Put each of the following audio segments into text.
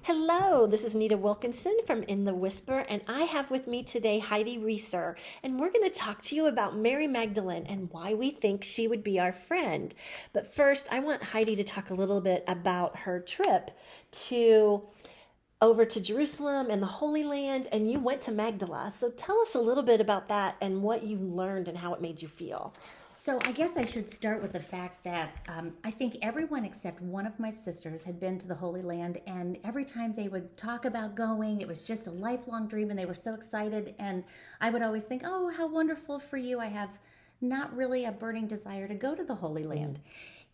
Hello, this is Nita Wilkinson from In the Whisper, and I have with me today Heidi Reser, and we're going to talk to you about Mary Magdalene and why we think she would be our friend. But first, I want Heidi to talk a little bit about her trip to over to Jerusalem and the Holy Land, and you went to Magdala. So tell us a little bit about that and what you learned and how it made you feel. So I guess I should start with the fact that um, I think everyone except one of my sisters had been to the Holy Land, and every time they would talk about going, it was just a lifelong dream, and they were so excited. And I would always think, "Oh, how wonderful for you! I have not really a burning desire to go to the Holy Land."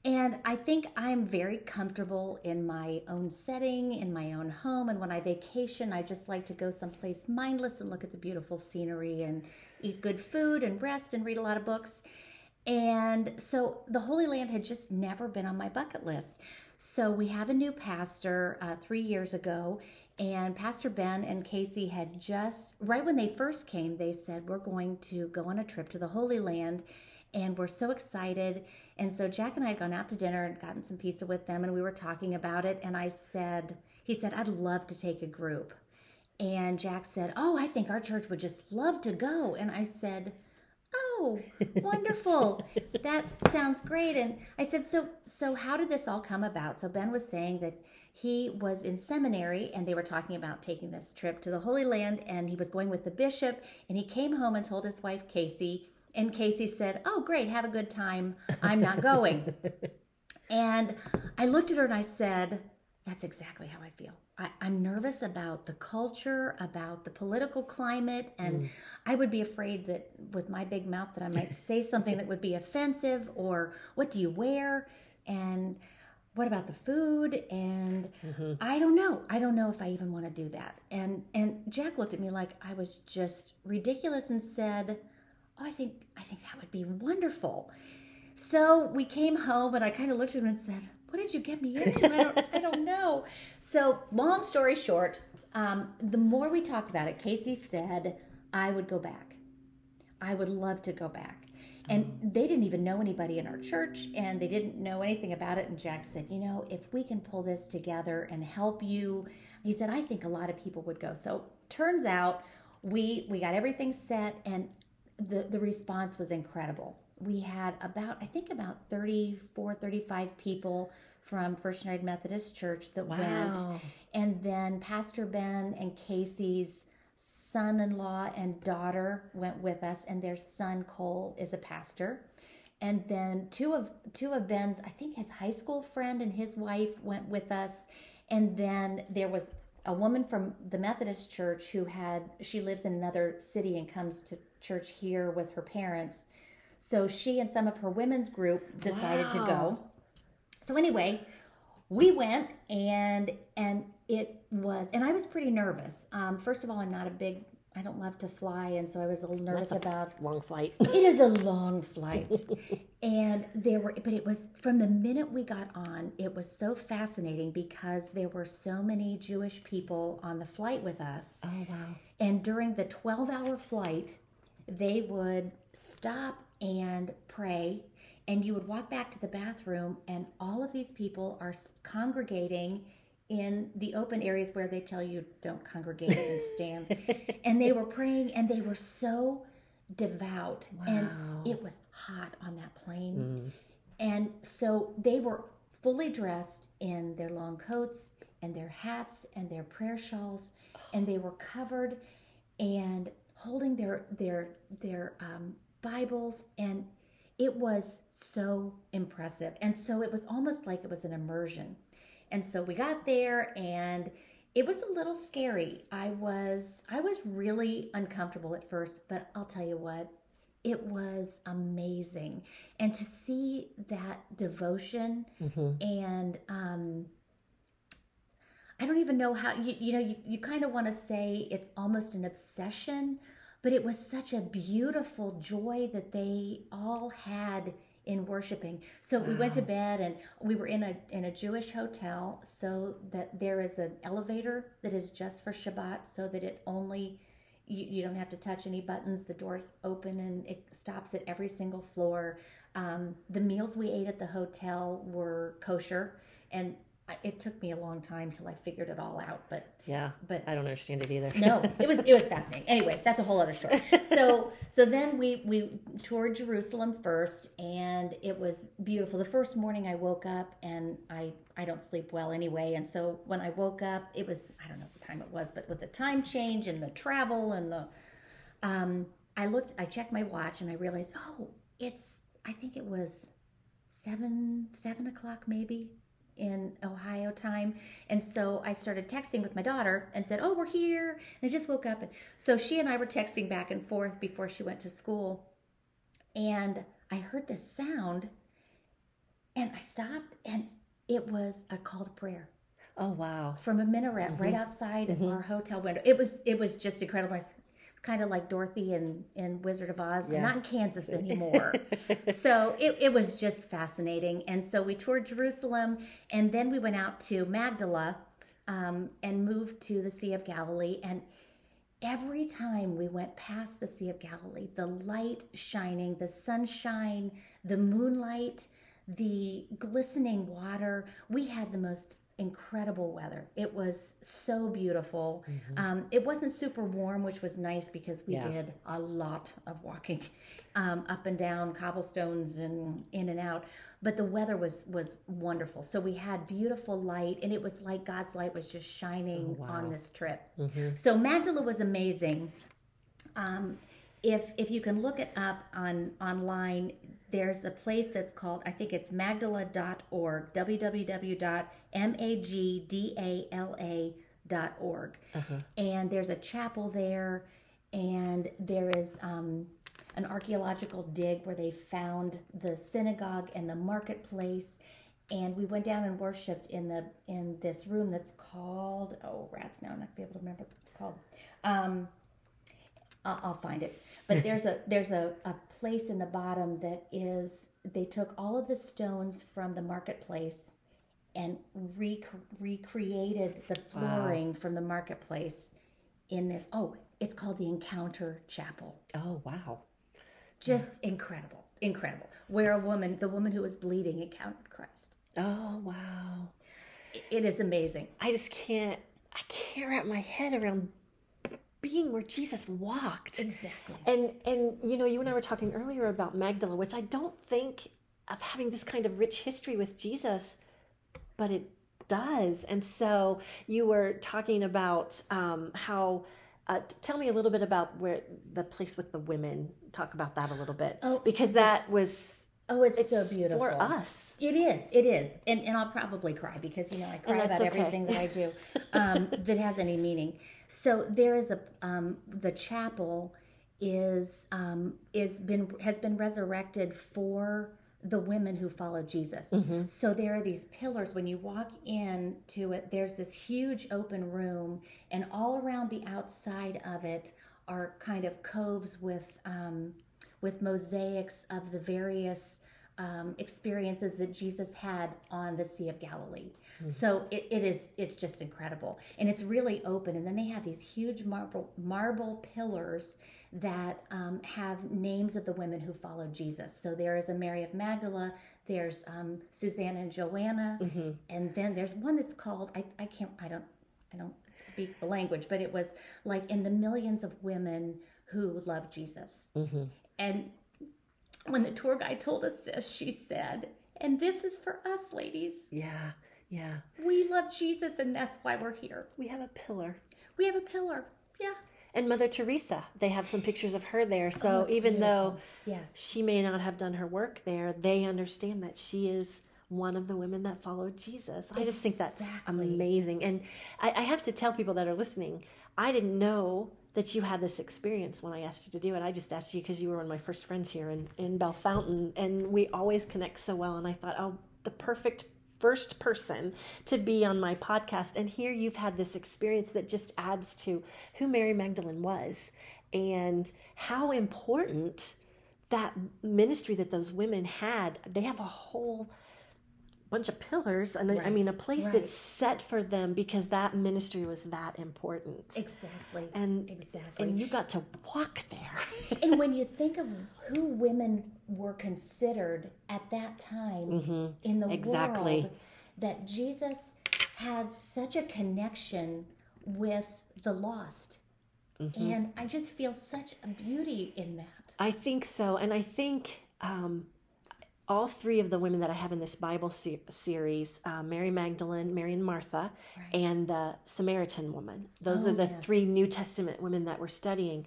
And I think I'm very comfortable in my own setting, in my own home. And when I vacation, I just like to go someplace mindless and look at the beautiful scenery and eat good food and rest and read a lot of books. And so the Holy Land had just never been on my bucket list. So we have a new pastor uh, three years ago, and Pastor Ben and Casey had just, right when they first came, they said, We're going to go on a trip to the Holy Land, and we're so excited. And so Jack and I had gone out to dinner and gotten some pizza with them, and we were talking about it. And I said, He said, I'd love to take a group. And Jack said, Oh, I think our church would just love to go. And I said, Oh, wonderful. that sounds great. And I said, so so how did this all come about? So Ben was saying that he was in seminary and they were talking about taking this trip to the Holy Land and he was going with the bishop and he came home and told his wife Casey and Casey said, "Oh, great, have a good time. I'm not going." and I looked at her and I said, "That's exactly how I feel." I, am nervous about the culture, about the political climate, and mm. I would be afraid that with my big mouth that I might say something that would be offensive, or what do you wear, and what about the food, and mm-hmm. I don't know. I don't know if I even want to do that. And and Jack looked at me like I was just ridiculous and said, "Oh, I think I think that would be wonderful." So we came home, and I kind of looked at him and said, what did you get me into? I don't, I don't know. So, long story short, um, the more we talked about it, Casey said, I would go back. I would love to go back. And they didn't even know anybody in our church and they didn't know anything about it. And Jack said, You know, if we can pull this together and help you, he said, I think a lot of people would go. So, turns out we we got everything set and the, the response was incredible we had about, I think about 34, 35 people from First United Methodist Church that wow. went. And then Pastor Ben and Casey's son in law and daughter went with us, and their son Cole is a pastor. And then two of two of Ben's, I think his high school friend and his wife went with us. And then there was a woman from the Methodist church who had she lives in another city and comes to church here with her parents so she and some of her women's group decided wow. to go. So anyway, we went and and it was and I was pretty nervous. Um, first of all, I'm not a big I don't love to fly, and so I was a little nervous That's a about long flight. it is a long flight, and there were, but it was from the minute we got on, it was so fascinating because there were so many Jewish people on the flight with us. Oh wow! And during the 12-hour flight, they would stop and pray and you would walk back to the bathroom and all of these people are congregating in the open areas where they tell you don't congregate and stand and they were praying and they were so devout wow. and it was hot on that plane mm. and so they were fully dressed in their long coats and their hats and their prayer shawls and they were covered and holding their their their um, Bibles, and it was so impressive. And so it was almost like it was an immersion. And so we got there and it was a little scary. I was I was really uncomfortable at first, but I'll tell you what, it was amazing. And to see that devotion mm-hmm. and um I don't even know how you you know you, you kind of want to say it's almost an obsession but it was such a beautiful joy that they all had in worshiping. So wow. we went to bed and we were in a in a Jewish hotel so that there is an elevator that is just for Shabbat so that it only you, you don't have to touch any buttons. The doors open and it stops at every single floor. Um, the meals we ate at the hotel were kosher and it took me a long time till I figured it all out. But Yeah. but I don't understand it either. no, it was it was fascinating. Anyway, that's a whole other story. So so then we we toured Jerusalem first, and it was beautiful. The first morning I woke up, and I I don't sleep well anyway, and so when I woke up, it was I don't know what time it was, but with the time change and the travel and the um, I looked, I checked my watch, and I realized, oh, it's I think it was seven seven o'clock maybe in Ohio time. And so I started texting with my daughter and said, Oh, we're here. And I just woke up. And so she and I were texting back and forth before she went to school. And I heard this sound and I stopped and it was a call to prayer Oh wow. from a minaret mm-hmm. right outside of our hotel window. It was it was just incredible. I, kind of like Dorothy in, in Wizard of Oz, Yeah. not in Kansas anymore. so it, it was just fascinating. And so we toured Jerusalem and then we went out to Magdala um, and moved to the Sea of Galilee. And every time we went past the Sea of Galilee, the light shining, the sunshine, the moonlight, the glistening water, we had the most incredible weather. It was so beautiful. Um, it wasn't super warm, which was nice because we Yeah. did a lot of walking um, up and down cobblestones and in and out. But the weather was was wonderful. So we had beautiful light, and it was like God's light was just shining on this trip. So Magdala was amazing. Um, if if you can look it up on online, there's a place that's called I think it's magdala.org, www.magdala.org, and there's a chapel there, and there is um, an archaeological dig where they found the synagogue and the marketplace. And we went down and worshipped in the in this room that's called oh rats now I'm not gonna be able to remember what it's called. Um, I'll, I'll find it. But there's a there's a, a place in the bottom that is they took all of the stones from the marketplace and rec- recreated the flooring from the marketplace in this. Oh, it's called the Encounter Chapel. Oh wow. Just incredible, incredible. Where a woman, the woman who was bleeding, encountered Christ. Oh wow. It- it is amazing. I just can't I can't wrap my head around being where Jesus walked. Exactly. And and you know, you and I were talking earlier about Magdala, which I don't think of having this kind of rich history with Jesus, but it does. And so you were talking about um, how. Uh, tell me a little bit about where the place with the women. Talk about that a little bit, Oh, because that was Oh, it's, it's so beautiful for us. It is. It is. And and I'll probably cry because you know I cry about okay. everything that I do um, that has any meaning. So there is a um, the chapel is um, is been has been resurrected for the women who follow Jesus. So there are these pillars when you walk into it there's this huge open room and all around the outside of it are kind of coves with um, with mosaics of the various um, experiences that Jesus had on the Sea of Galilee. So it, it is it's just incredible, and it's really open. And then they have these huge marble marble pillars that um, have names of the women who followed Jesus. So there is a Mary of Magdala. There's um, Susanna and Joanna, and then there's one that's called I, I can't I don't I don't speak the language, but it was like in the millions of women who love Jesus. And when the tour guide told us this, she said, and this is for us, ladies. Yeah, yeah. We love Jesus, and that's why we're here. We have a pillar. We have a pillar. Yeah. And Mother Teresa, they have some pictures of her there. So Oh, even though. Yes. she may not have done her work there, they understand that she is one of the women that followed Jesus. I just think that's amazing. And I, I have to tell people that are listening, I didn't know that you had this experience when I asked you to do it. I just asked you because you were one of my first friends here in, in Bellefontaine, and we always connect so well. And I thought, oh, the perfect first person to be on my podcast. And here you've had this experience that just adds to who Mary Magdalene was and how important that ministry that those women had. They have a whole bunch of pillars and I- I mean a place right. that's set for them because that ministry was that important. Exactly. And exactly. and you got to walk there. and when you think of who women were considered at that time in the Mm-hmm. Exactly. world, that Jesus had such a connection with the lost. Mm-hmm. And I just feel such a beauty in that. I think so. And I think um, all three of the women that I have in this Bible se- series uh, Mary Magdalene, Mary and Martha, and the Samaritan woman those Oh, are the yes. three New Testament women that we're studying.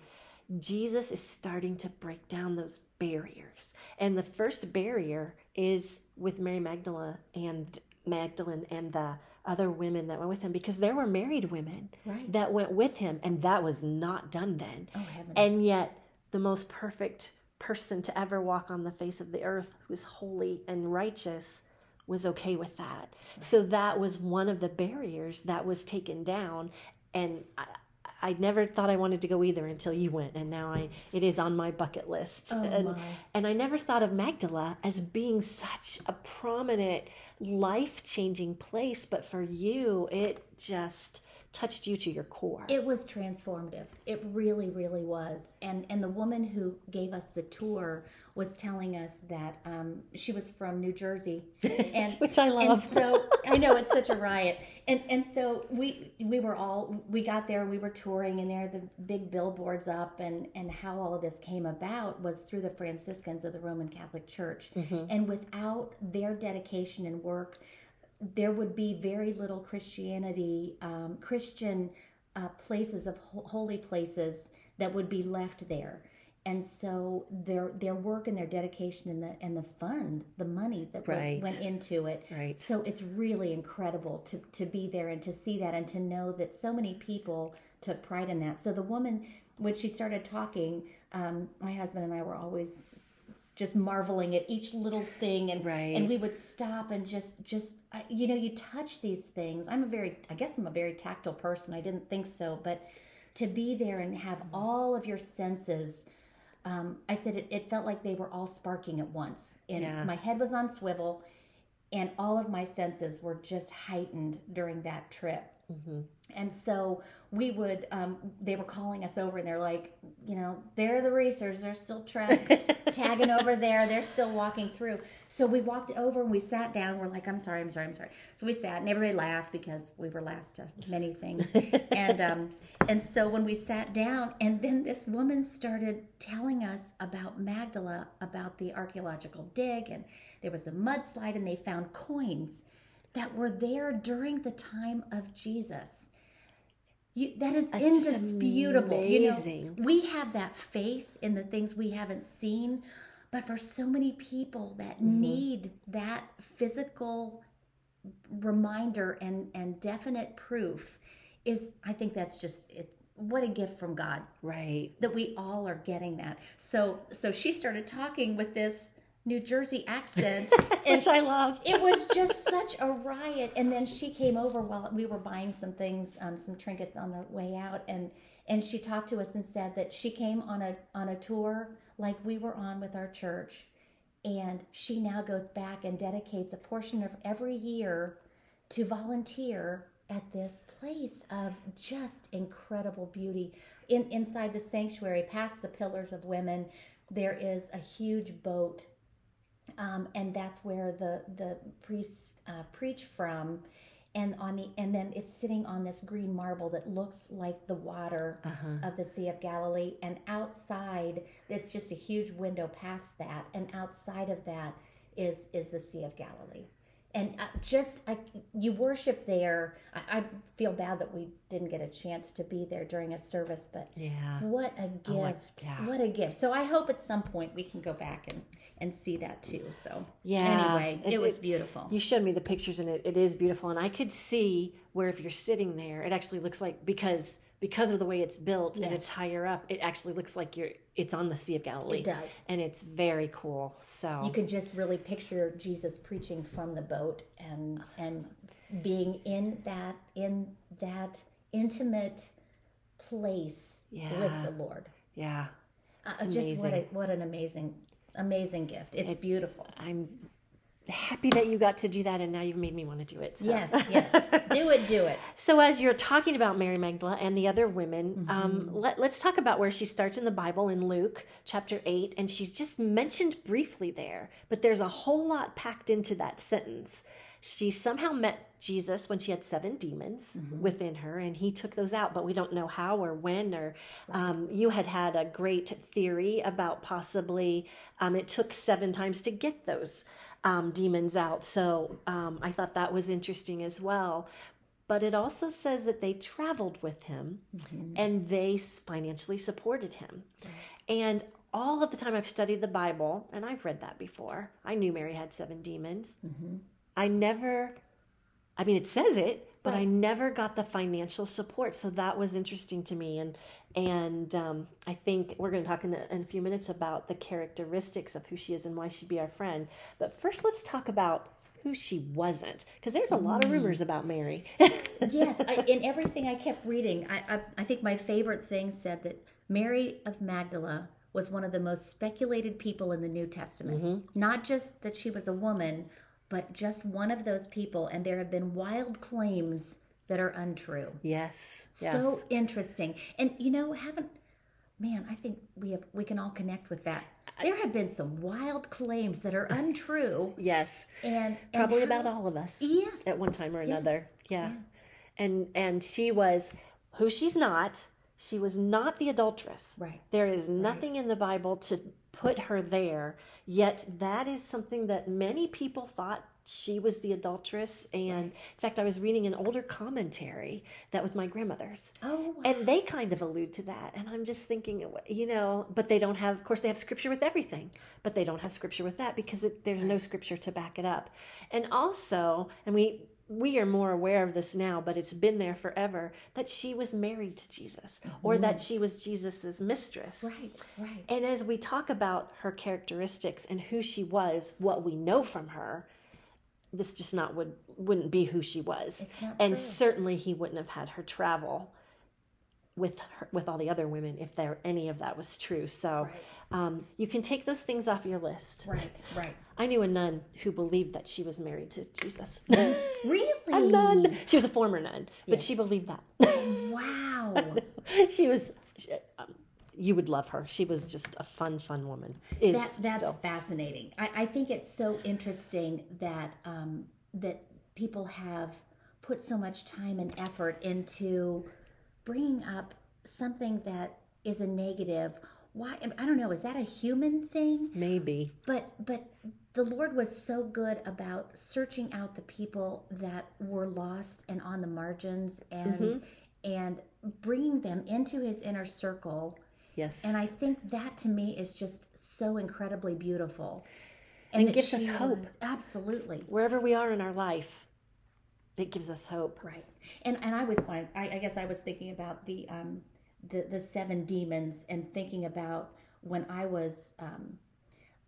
Jesus is starting to break down those barriers. And the first barrier is with Mary Magdalene and Magdalene and the other women that went with him because there were married women Right. that went with him and that was not done then. Oh. And yet, the most perfect person to ever walk on the face of the earth, who's holy and righteous, was okay with that. So that was one of the barriers that was taken down. And I, I never thought I wanted to go either until you went, and now I it is on my bucket list. Oh, and, my. and I never thought of Magdala as being such a prominent, life changing place, but for you, it just touched you to your core. It was transformative. It really, really was. And and the woman who gave us the tour was telling us that um, she was from New Jersey, and Which I love. And so I know it's such a riot. And and so we we were all we got there. We were touring, and there the big billboards up, and and how all of this came about was through the Franciscans of the Roman Catholic Church. And without their dedication and work, there would be very little Christianity, um, Christian uh, places of ho- holy places that would be left there. And so their their work and their dedication and the and the fund, the money that went- went into it. Right. So it's really incredible to to be there and to see that and to know that so many people took pride in that. So the woman, when she started talking, um, my husband and I were always just marveling at each little thing. And Right. and we would stop and just just you know you touch these things. I'm a very i guess i'm a very tactile person. I didn't think so. But to be there and have all of your senses um, i said it, it felt like they were all sparking at once. And Yeah. my head was on swivel and all of my senses were just heightened during that trip and so we would, um, they were calling us over and they're like, you know, they're the racers. They're still tra- tagging over there. They're still walking through. So we walked over and we sat down. We're like, I'm sorry, I'm sorry, I'm sorry. So we sat and everybody laughed because we were last to many things. and, um, and so when we sat down and then this woman started telling us about Magdala, about the archaeological dig and there was a mudslide and they found coins that were there during the time of Jesus. You, that is That's indisputable. You know, we have that faith in the things we haven't seen, but for so many people that Mm-hmm. need that physical reminder and and definite proof is I think that's just it, what a gift from God Right. that we all are getting that. So so she started talking with this New Jersey accent Which I love. it was just such a riot. And then she came over while we were buying some things um, some trinkets on the way out. And and she talked to us and said that she came on a on a tour like we were on with our church. And she now goes back and dedicates a portion of every year to volunteer at this place of just incredible beauty. In inside the sanctuary past the pillars of women there is a huge boat um, and that's where the the priests uh, preach from. And on the and then it's sitting on this green marble that looks like the water of the sea of galilee. And outside it's just a huge window past that. And outside of that is is the sea of galilee and uh, just I, you worship there I, I feel bad that we didn't get a chance to be there during a service but Yeah. what a gift Oh, yeah. what a gift so i hope at some point we can go back and and see that too so Yeah. anyway it was it- beautiful You showed me the pictures and it, it is beautiful. And I could see where if you're sitting there, it actually looks like because because of the way it's built and it's higher up, it actually looks like you're it's on the Sea of Galilee. It does. And it's very cool. So you could just really picture jesus preaching from the boat and and being in that in that intimate place with the lord yeah. uh, just what a what an amazing amazing gift it's beautiful I'm happy that you got to do that and now you've made me want to do it. So. yes yes do it do it So, as you're talking about Mary Magdala and the other women, um, Mm-hmm. let, let's talk about where she starts in the Bible in Luke chapter 8. And she's just mentioned briefly there, but there's a whole lot packed into that sentence. she somehow met Jesus when she had seven demons within her, and he took those out, but we don't know how or when. Or um, you had had a great theory about possibly um, it took seven times to get those um, demons out. So um, I thought that was interesting as well. But it also says that they traveled with him and they financially supported him. And all of the time I've studied the Bible, and I've read that before, I knew Mary had seven demons. I never, I mean, it says it, but I never got the financial support. So that was interesting to me. And and um, I think we're going to talk in a, in a few minutes about the characteristics of who she is and why she'd be our friend. But first, let's talk about who she wasn't, because there's a lot of rumors about Mary. yes, I, in everything I kept reading, I, I, I think my favorite thing said that Mary of Magdala was one of the most speculated people in the New Testament. Not just that she was a woman, but just one of those people. And there have been wild claims that are untrue. yes, yes, So interesting. And you know, haven't man, I think we have we can all connect with that. There have been some wild claims that are untrue. yes. And, and Probably how- about all of us. Yes. at one time or another. Yeah. And and she was who she's not. She was not the adulteress. Right. There is nothing in the Bible to put her there. Yet that is something that many people thought she was the adulteress. And in fact, I was reading an older commentary that was my grandmother's. Oh, wow. And they kind of allude to that. And I'm just thinking, you know, but they don't have, of course, they have scripture with everything, but they don't have scripture with that because it, there's no scripture to back it up. And also, and we, we are more aware of this now, but it's been there forever that she was married to Jesus or that mm-hmm. she was Jesus's mistress. right, right. And as we talk about her characteristics and who she was, what we know from her, this just not would wouldn't be who she was. And true. certainly he wouldn't have had her travel with her, with all the other women if there any of that was true. So um, you can take those things off your list. Right, right. I knew a nun who believed that she was married to Jesus. Really? a nun. She was a former nun, but she believed that. Wow. she was. She, um, you would love her. She was just a fun, fun woman. Is that, that's still. fascinating. I, I think it's so interesting that um, that people have put so much time and effort into bringing up something that is a negative. Why? I don't know. Is that a human thing? maybe. But but the Lord was so good about searching out the people that were lost and on the margins and mm-hmm. and bringing them into His inner circle. Yes. And I think that to me is just so incredibly beautiful. And it gives us hope. was- absolutely. wherever we are in our life, it gives us hope. Right. And and I was I, I guess I was thinking about the um the the seven demons and thinking about when I was um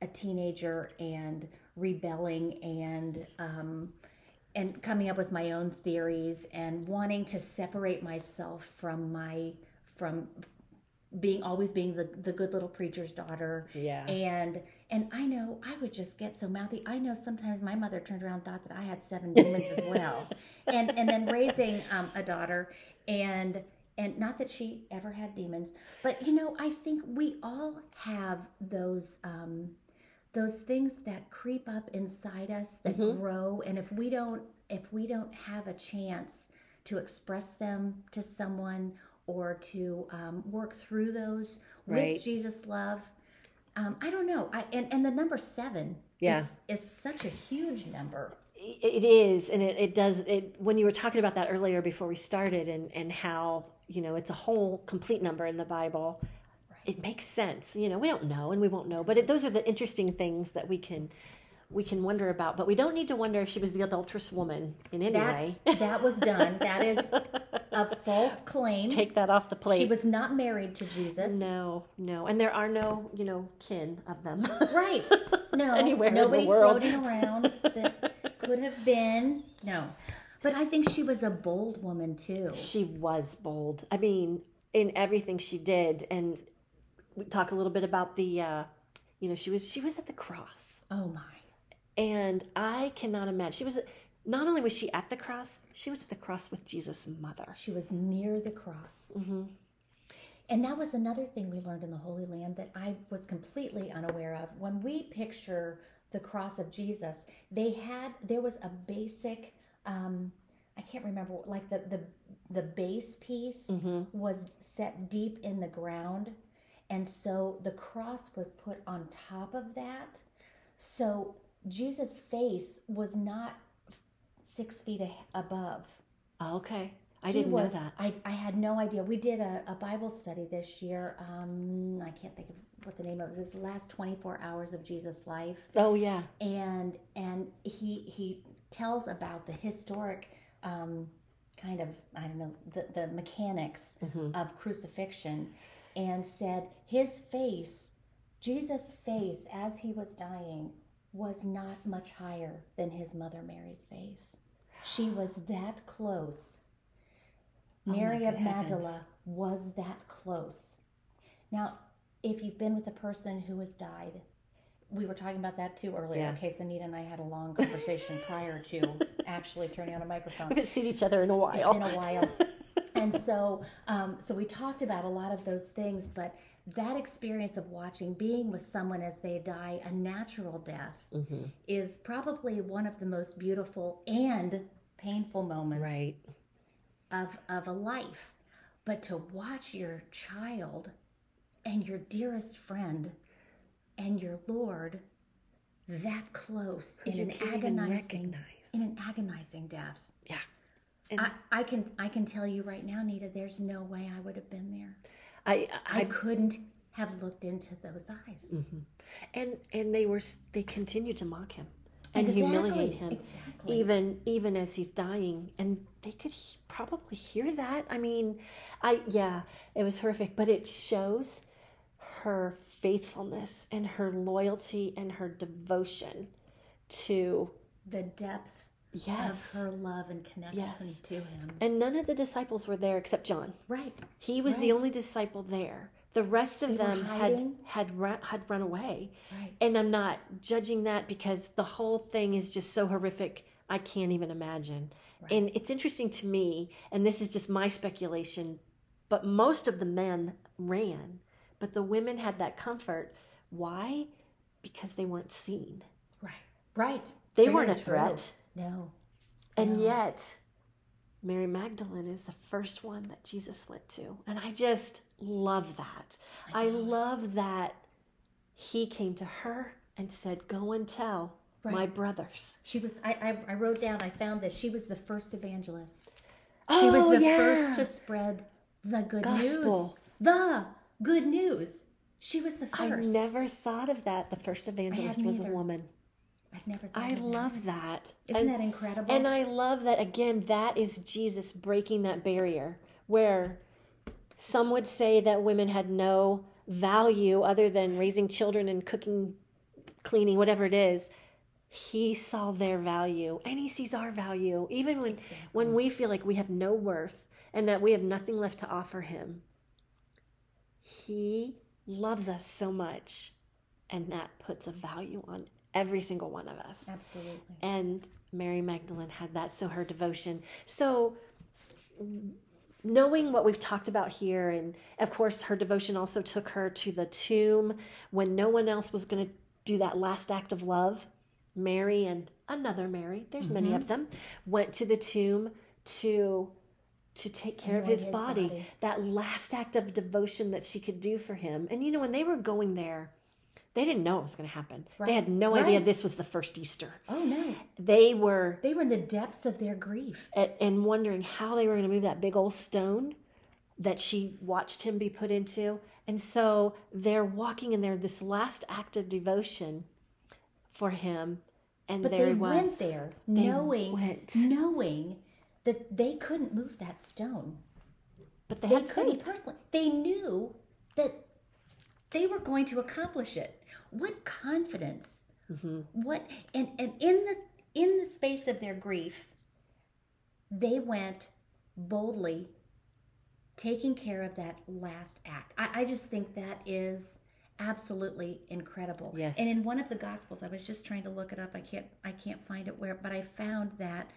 a teenager and rebelling and um and coming up with my own theories and wanting to separate myself from my from being always being the, the good little preacher's daughter Yeah. and and i know i would just get so mouthy. I know sometimes my mother turned around and thought that i had seven demons as well. And and then raising um, a daughter and and not that she ever had demons but you know i think we all have those um those things that creep up inside us that grow. And if we don't if we don't have a chance to express them to someone or to um, work through those Right. with jesus love um, i don't know. I, and, and the number seven Yeah. is, is such a huge number. It is and it, it does it when you were talking about that earlier before we started and and how you know it's a whole complete number in the bible it makes sense. You know we don't know and we won't know but it, those are the interesting things that we can we can wonder about but we don't need to wonder if she was the adulterous woman in any that way that was done that is a false claim take that off the plate she was not married to jesus no no and there are no you know kin of them Right. No. Anywhere in the nobody world. floating around that could have been. No. But I think she was a bold woman too. she was bold i mean in everything she did and we talk a little bit about the uh you know she was she was at the cross Oh my. And i cannot imagine she was not only was she at the cross she was at the cross with jesus mother She was near the cross. And that was another thing we learned in the Holy Land that I was completely unaware of. When we picture the cross of Jesus, they had there was a basic um I can't remember like the the the base piece was set deep in the ground and so the cross was put on top of that. So Jesus' face was not six feet a- above. Oh, okay. I He didn't was, know that. I, I had no idea. We did a, a Bible study this year. Um, I can't think of what the name of it is. The last 24 hours of Jesus' life. Oh, yeah. And and he he tells about the historic um, kind of, I don't know, the, the mechanics of crucifixion and said his face, Jesus' face as he was dying, was not much higher than his mother Mary's face. She was that close. Mary my of. Magdala was that close. Now, if you've been with a person who has died, we were talking about that too earlier. Yeah. In case Anita and I had a long conversation prior to actually turning on a microphone We haven't seen each other in a while. in a while. and so, um, so we talked about a lot of those things, but that experience of watching, being with someone as they die a natural death, Mm-hmm. is probably one of the most beautiful and painful moments Right. of of a life. But to watch your child and your dearest friend and your Lord that close in an agonizing in an agonizing death. Yeah. And I, I can I can tell you right now, Nita, there's no way I would have been there. I, I, I, couldn't have looked into those eyes. Mm-hmm. and and they were they continued to mock him and Exactly, humiliate him exactly. even even as he's dying and they could he- probably hear that i mean i yeah it was horrific but it shows her faithfulness and her loyalty and her devotion to The depth yes of her love and connection Yes. to him. and none of the disciples were there except john Right. he was the only disciple there the rest of They them had had run, had run away Right. and i'm not judging that because the whole thing is just so horrific i can't even imagine and it's interesting to me and this is just my speculation but most of the men ran but the women had that comfort why because they weren't seen Right. Right. they weren't a true. No. and yet mary magdalene is the first one that jesus went to and i just love that i, love that he came to her and said go and tell my brothers She was I, I I wrote down I found this. she was the first evangelist. She Oh, was the yeah. first to spread the good Gospel. news. The good news. She was the first. I never thought of that. The first evangelist was a woman. I've never thought I of that. love that. Isn't and, that incredible? and I love that again, that is Jesus breaking that barrier where some would say that women had no value other than raising children and cooking, cleaning, whatever it is. He saw their value and he sees our value. Even when when we feel like we have no worth and that we have nothing left to offer him. He loves us so much and that puts a value on every single one of us. Absolutely. And Mary Magdalene had that, so her devotion. So, knowing what we've talked about here, and of course, her devotion also took her to the tomb when no one else was going to do that last act of love. Mary and another Mary, there's many mm-hmm. of them, went to the tomb to to take care of his, his body. body. That last act of devotion that she could do for him. And you know, when they were going there, they didn't know it was going to happen. They had Right. no idea this was the first Easter. Oh no. They were They were in the depths of their grief. at, and wondering how they were going to move that big old stone that she watched him be put into. And so they're walking in there, this last act of devotion for him. And But there they he was. went there They knowing went. knowing that they couldn't move that stone. But they, They had couldn't personally. They knew that they were going to accomplish it. What confidence? Mm-hmm. What and and in the in the space of their grief, they went boldly, taking care of that last act. I, I just think that is absolutely incredible. Yes. And in one of the gospels, I was just trying to look it up. I can't I can't find it where, but I found that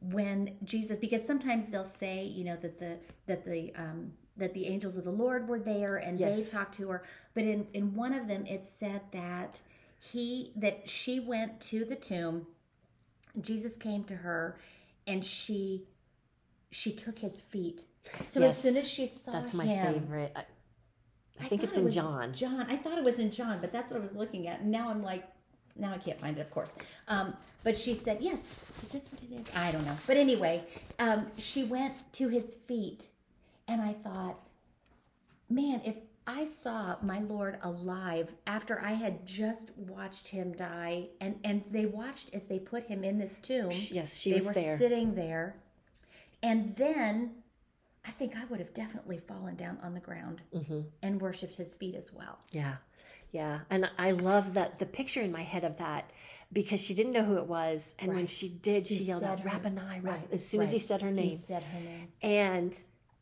when Jesus, because sometimes they'll say, you know, that the that the um, that the angels of the Lord were there and Yes. they talked to her, but in in one of them it said that he that she went to the tomb. Jesus came to her, and she she took his feet. So as soon as she saw That's my him, favorite. I, I I think it's it in John. John. I thought it was in John, but that's what I was looking at. Now I'm like, now I can't find it, of course. Um, but she said, yes. Is this what it is? I don't know. But anyway, um, she went to his feet, and I thought, man, if I saw my Lord alive after I had just watched him die, and and they watched as they put him in this tomb. Yes, she they was were there. sitting there, and then I think I would have definitely fallen down on the ground Mm-hmm. and worshipped his feet as well. Yeah. Yeah. And I love that the picture in my head of that because she didn't know who it was. And when she did, she He yelled out, her- Rabboni, right, as soon as he said her name. He said her name. and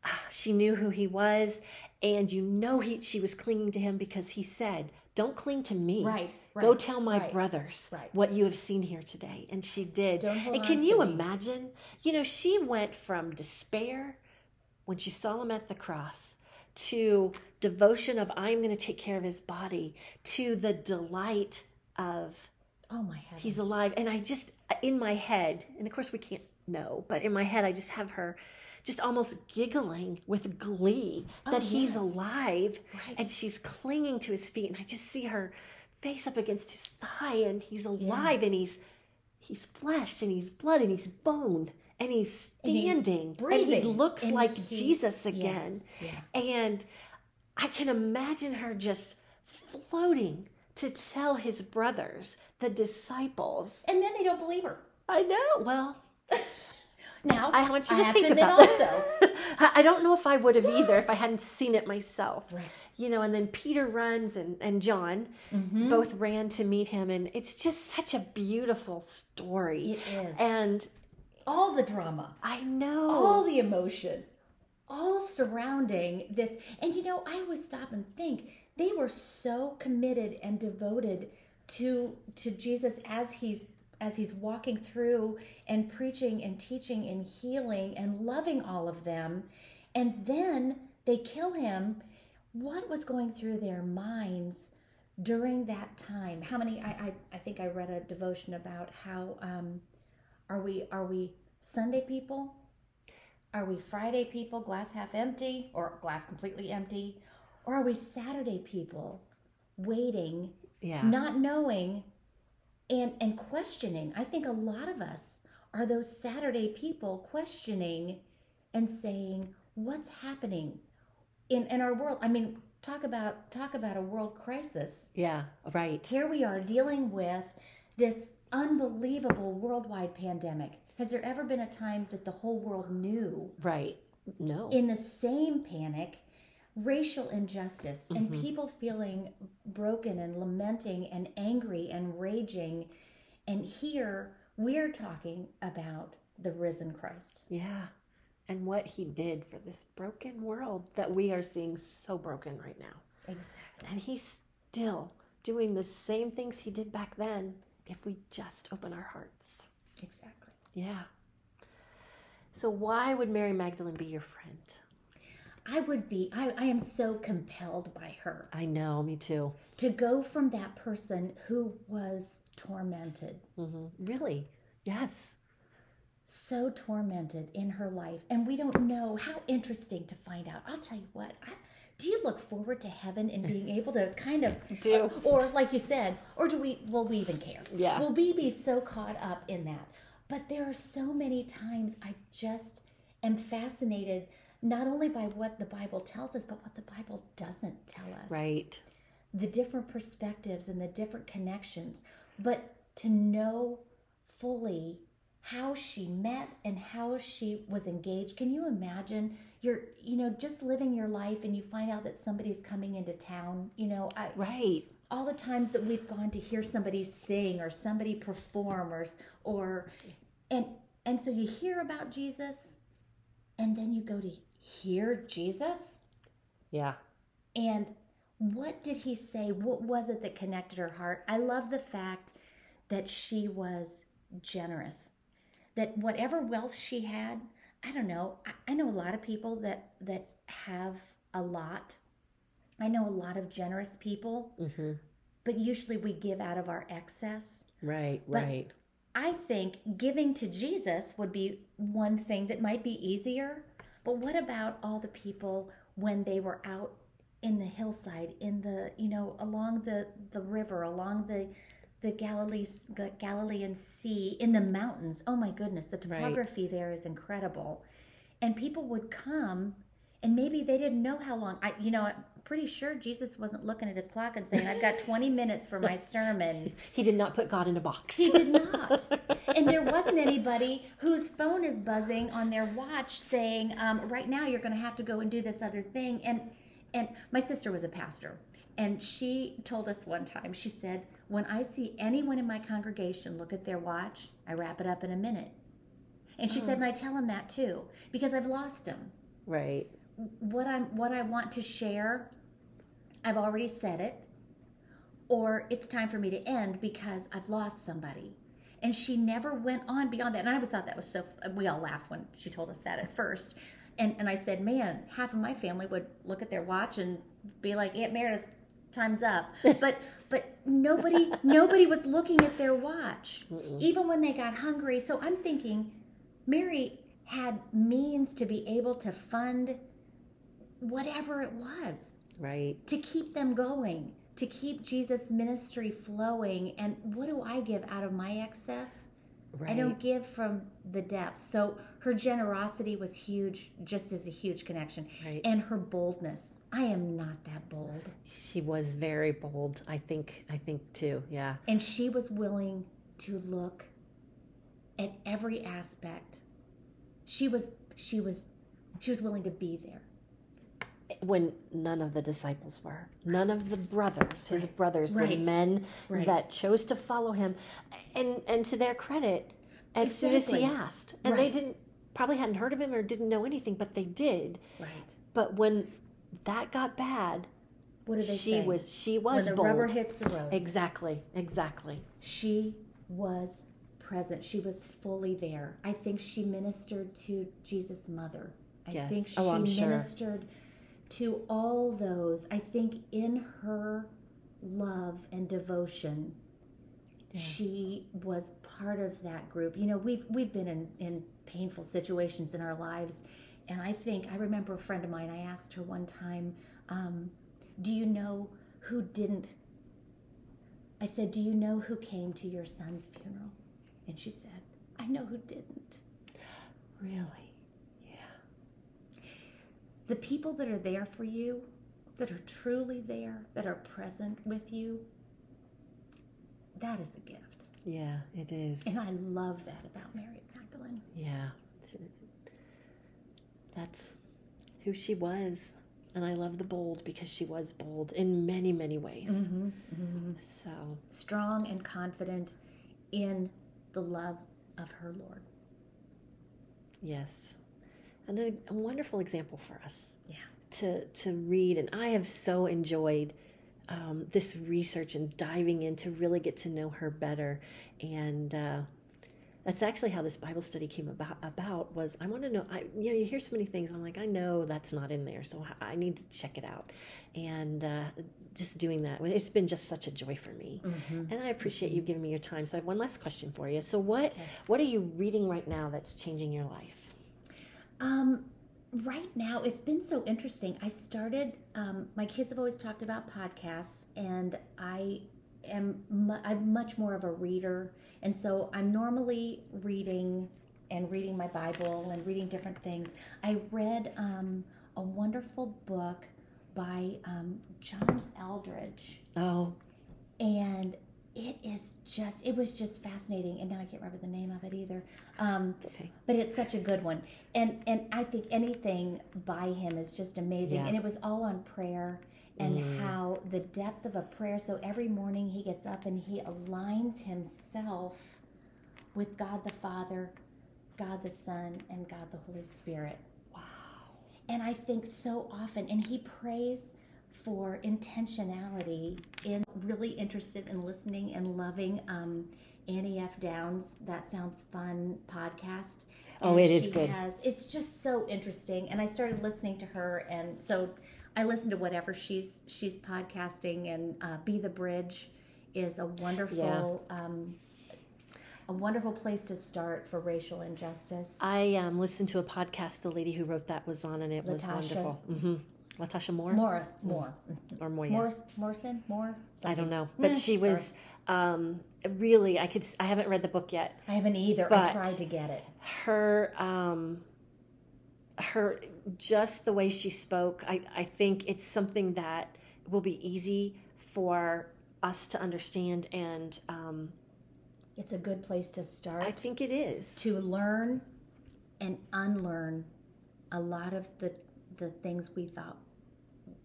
Ah, she knew who he was. And you know he she was clinging to him because he said, Don't cling to me. Right, Go tell my right, brothers right. what you have seen here today. And she did. And can you me. imagine? You know, she went from despair when she saw him at the cross to devotion of I'm going to take care of his body to the delight of Oh my heavens. he's alive and I just in my head and of course we can't know but in my head I just have her just almost giggling with glee oh, that Oh, he's yes. alive Right. and she's clinging to his feet and I just see her face up against his thigh and he's alive and he's he's flesh and he's blood and he's bone and he's And he's standing and, he breathing, looks and like Jesus again yes, yeah. and I can imagine her just floating to tell his brothers, the disciples. And then they don't believe her. I know. Well, Now I want you to have think to about also. I I don't know if I would have either if I hadn't seen it myself. Right. You know, and then Peter runs and, and John Mm-hmm. both ran to meet him. And it's just such a beautiful story. It is. And all the drama, I know. all the emotion, all surrounding this. And you know, I always stop and think they were so committed and devoted to to Jesus as he's as he's walking through and preaching and teaching and healing and loving all of them. And then they kill him. What was going through their minds during that time? How many I I, I think I read a devotion about how um are we are we Sunday people? Are we Friday people, glass half empty or glass completely empty? Or are we Saturday people waiting, yeah. not knowing and and questioning? I think a lot of us are those Saturday people questioning and saying, what's happening in in our world? I mean, talk about talk about a world crisis yeah. Right. here we are dealing with this unbelievable worldwide pandemic. Has there ever been a time that the whole world knew Right. No. in the same panic racial injustice and mm-hmm. people feeling broken and lamenting and angry and raging? And here we're talking about the risen Christ. Yeah. And what he did for this broken world that we are seeing so broken right now. Exactly. And he's still doing the same things he did back then if we just open our hearts. Exactly. Yeah. So, why would Mary Magdalene be your friend? I would be, I, I am so compelled by her. I know, me too. to go from that person who was tormented, hmm Really? Yes. so tormented in her life, and we don't know how interesting to find out. I'll tell you what. I, do you look forward to heaven and being able to kind of Do. or like you said, or do we? Will we even care? Yeah. Will we be so caught up in that? But there are so many times I just am fascinated not only by what the Bible tells us, but what the Bible doesn't tell us Right. the different perspectives and the different connections, but to know fully how she met and how she was engaged. Can you imagine you're, you know, just living your life and you find out that somebody's coming into town, you know, I, Right. all the times that we've gone to hear somebody sing or somebody perform or or and and so you hear about Jesus and then you go to hear Jesus Yeah. and what did he say? What was it that connected her heart? I love the fact that she was generous. That whatever wealth she had, I don't know. I, I know a lot of people that that have a lot. I know a lot of generous people, hmm but usually we give out of our excess. Right, But- right. I think giving to Jesus would be one thing that might be easier. But what about all the people when they were out in the hillside, in the you know along the the river, along the the Galilee Galilean Sea, in the mountains? Oh my goodness, the Right. topography there is incredible, and people would come. And maybe they didn't know how long. I, you know, pretty sure Jesus wasn't looking at his clock and saying, "I've got 20 minutes for my sermon." He did not put God in a box. He did not. and there wasn't anybody whose phone is buzzing on their watch saying, um, "Right now, you're going to have to go and do this other thing." And and my sister was a pastor, and she told us one time. She said, "When I see anyone in my congregation look at their watch, I wrap it up in a minute." And she said, and I tell them that too because I've lost them. right. What I'm what I want to share, I've already said it or it's time for me to end because I've lost somebody. And she never went on beyond that. And I always thought that was so, we all laughed when she told us that at first. And, and I said, man, half of my family would look at their watch and be like, Aunt Meredith, time's up. But, but nobody, nobody was looking at their watch, even when they got hungry. So I'm thinking, Mary had means to be able to fund whatever it was Right. to keep them going, to keep Jesus' ministry flowing. And what do I give out of my excess? Right. I don't give from the depth. So her generosity was huge, just as a huge connection. Right. And her boldness. I am not that bold. She was very bold. I think. I think too. Yeah. And she was willing to look at every aspect. She was she was she was willing to be there. When none of the disciples were, none of the brothers, his brothers, the men Right. that chose to follow him, and and to their credit, as soon as he asked, and they didn't probably hadn't heard of him or didn't know anything, but they did. Right. But when that got bad, What did they she say? was she was when the bold. rubber hits the road. Exactly. Exactly. she was present. She was fully there. I think she ministered to Jesus' mother. I Yes. think oh, she Oh, I'm sure. To all those. I think in her love and devotion, she was part of that group. You know, we've we've been in, in painful situations in our lives. And I think I remember a friend of mine, I asked her one time, um, do you know who didn't I said, Do you know who came to your son's funeral? And she said, I know who didn't. Really. The people that are there for you, that are truly there, that are present with you, that is a gift. Yeah. It is. And I love that about Mary Magdalene. Yeah. That's who she was. And I love the bold because she was bold in many, many ways. Mm-hmm, mm-hmm. So, Strong and confident in the love of her Lord. yes. And a, a wonderful example for us Yeah. to, to read. And I have so enjoyed um, this research and diving in to really get to know her better. And uh, that's actually how this Bible study came about. About was I want to know. I you know you hear so many things. I'm like I know that's not in there, so I need to check it out. And uh, just doing that, it's been just such a joy for me. And I appreciate you giving me your time. So I have one last question for you. So what what are you reading right now that's changing your life? Um, right now, it's been so interesting. I started. Um, my kids have always talked about podcasts, and I am. Mu- I'm much more of a reader, and so I'm normally reading and reading my Bible and reading different things. I read um, a wonderful book by um, John Eldredge, Oh, and it is just. It was just fascinating, and now I can't remember the name of it either. Um, okay. but it's such a good one and and i think anything by him is just amazing Yeah. and it was all on prayer and how the depth of a prayer so every morning he gets up and he aligns himself with god the father god the son and god the holy spirit Wow. and I think so often, and he prays for intentionality in really interested in listening and loving um, Annie F. Downs. That sounds fun podcast. Oh, And it is good. Has, it's just so interesting, and I started listening to her, and so I listen to whatever she's she's podcasting, and uh, Be the Bridge is a wonderful. Um, a wonderful place to start for racial injustice. I um, listened to a podcast. The lady who wrote that was on, and it was Latasha. wonderful. hmm Latasha Moore More, more, or Moya. more, Morrison, more. I don't know, but Eh, she was um, really. I could. I haven't read the book yet. I haven't either. But- I tried to get it. her um her just the way she spoke i i think it's something that will be easy for us to understand and um It's a good place to start. i think it is to learn and unlearn a lot of the the things we thought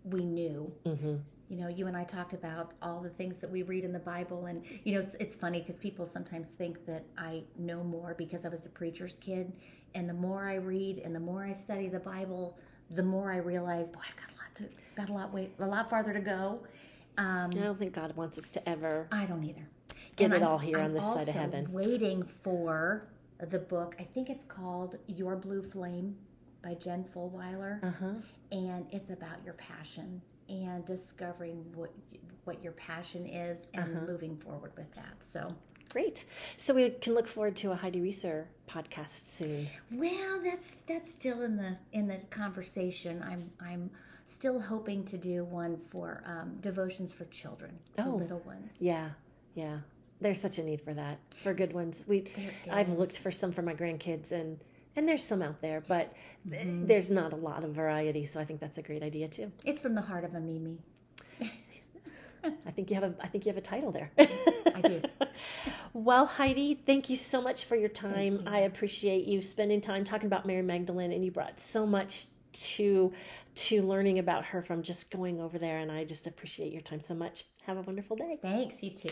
we knew. mm-hmm. You know, you and I talked about all the things that we read in the Bible, and you know, it's, it's funny because people sometimes think that I know more because I was a preacher's kid, and the more I read and the more I study the Bible, the more I realize, boy, I've got a lot to, got a lot wait, a lot farther to go. Um, i don't think god wants us to ever I don't either. Get And it I'm- all here on I'm this side of heaven. Waiting for the book. I think it's called Your Blue Flame by Jen Fulwiler, uh-huh and it's about your passion and discovering what what your passion is and Uh-huh. moving forward with that. So, great so we can look forward to a heidi Reser podcast soon well, that's that's still in the in the conversation. I'm I'm still hoping to do one for um, devotions for children, for Oh, little ones. yeah yeah there's such a need for that for good ones we I've looked for some for my grandkids and and there's some out there, but Mm-hmm. there's not a lot of variety. So I think that's a great idea too. It's from the heart of a Mimi. I think you have a I think you have a title there. I do. well, Heidi, thank you so much for your time. Thanks, I appreciate you spending time talking about Mary Magdalene, and you brought so much to to learning about her from just going over there. And I just appreciate your time so much. Have a wonderful day. Thanks. You too.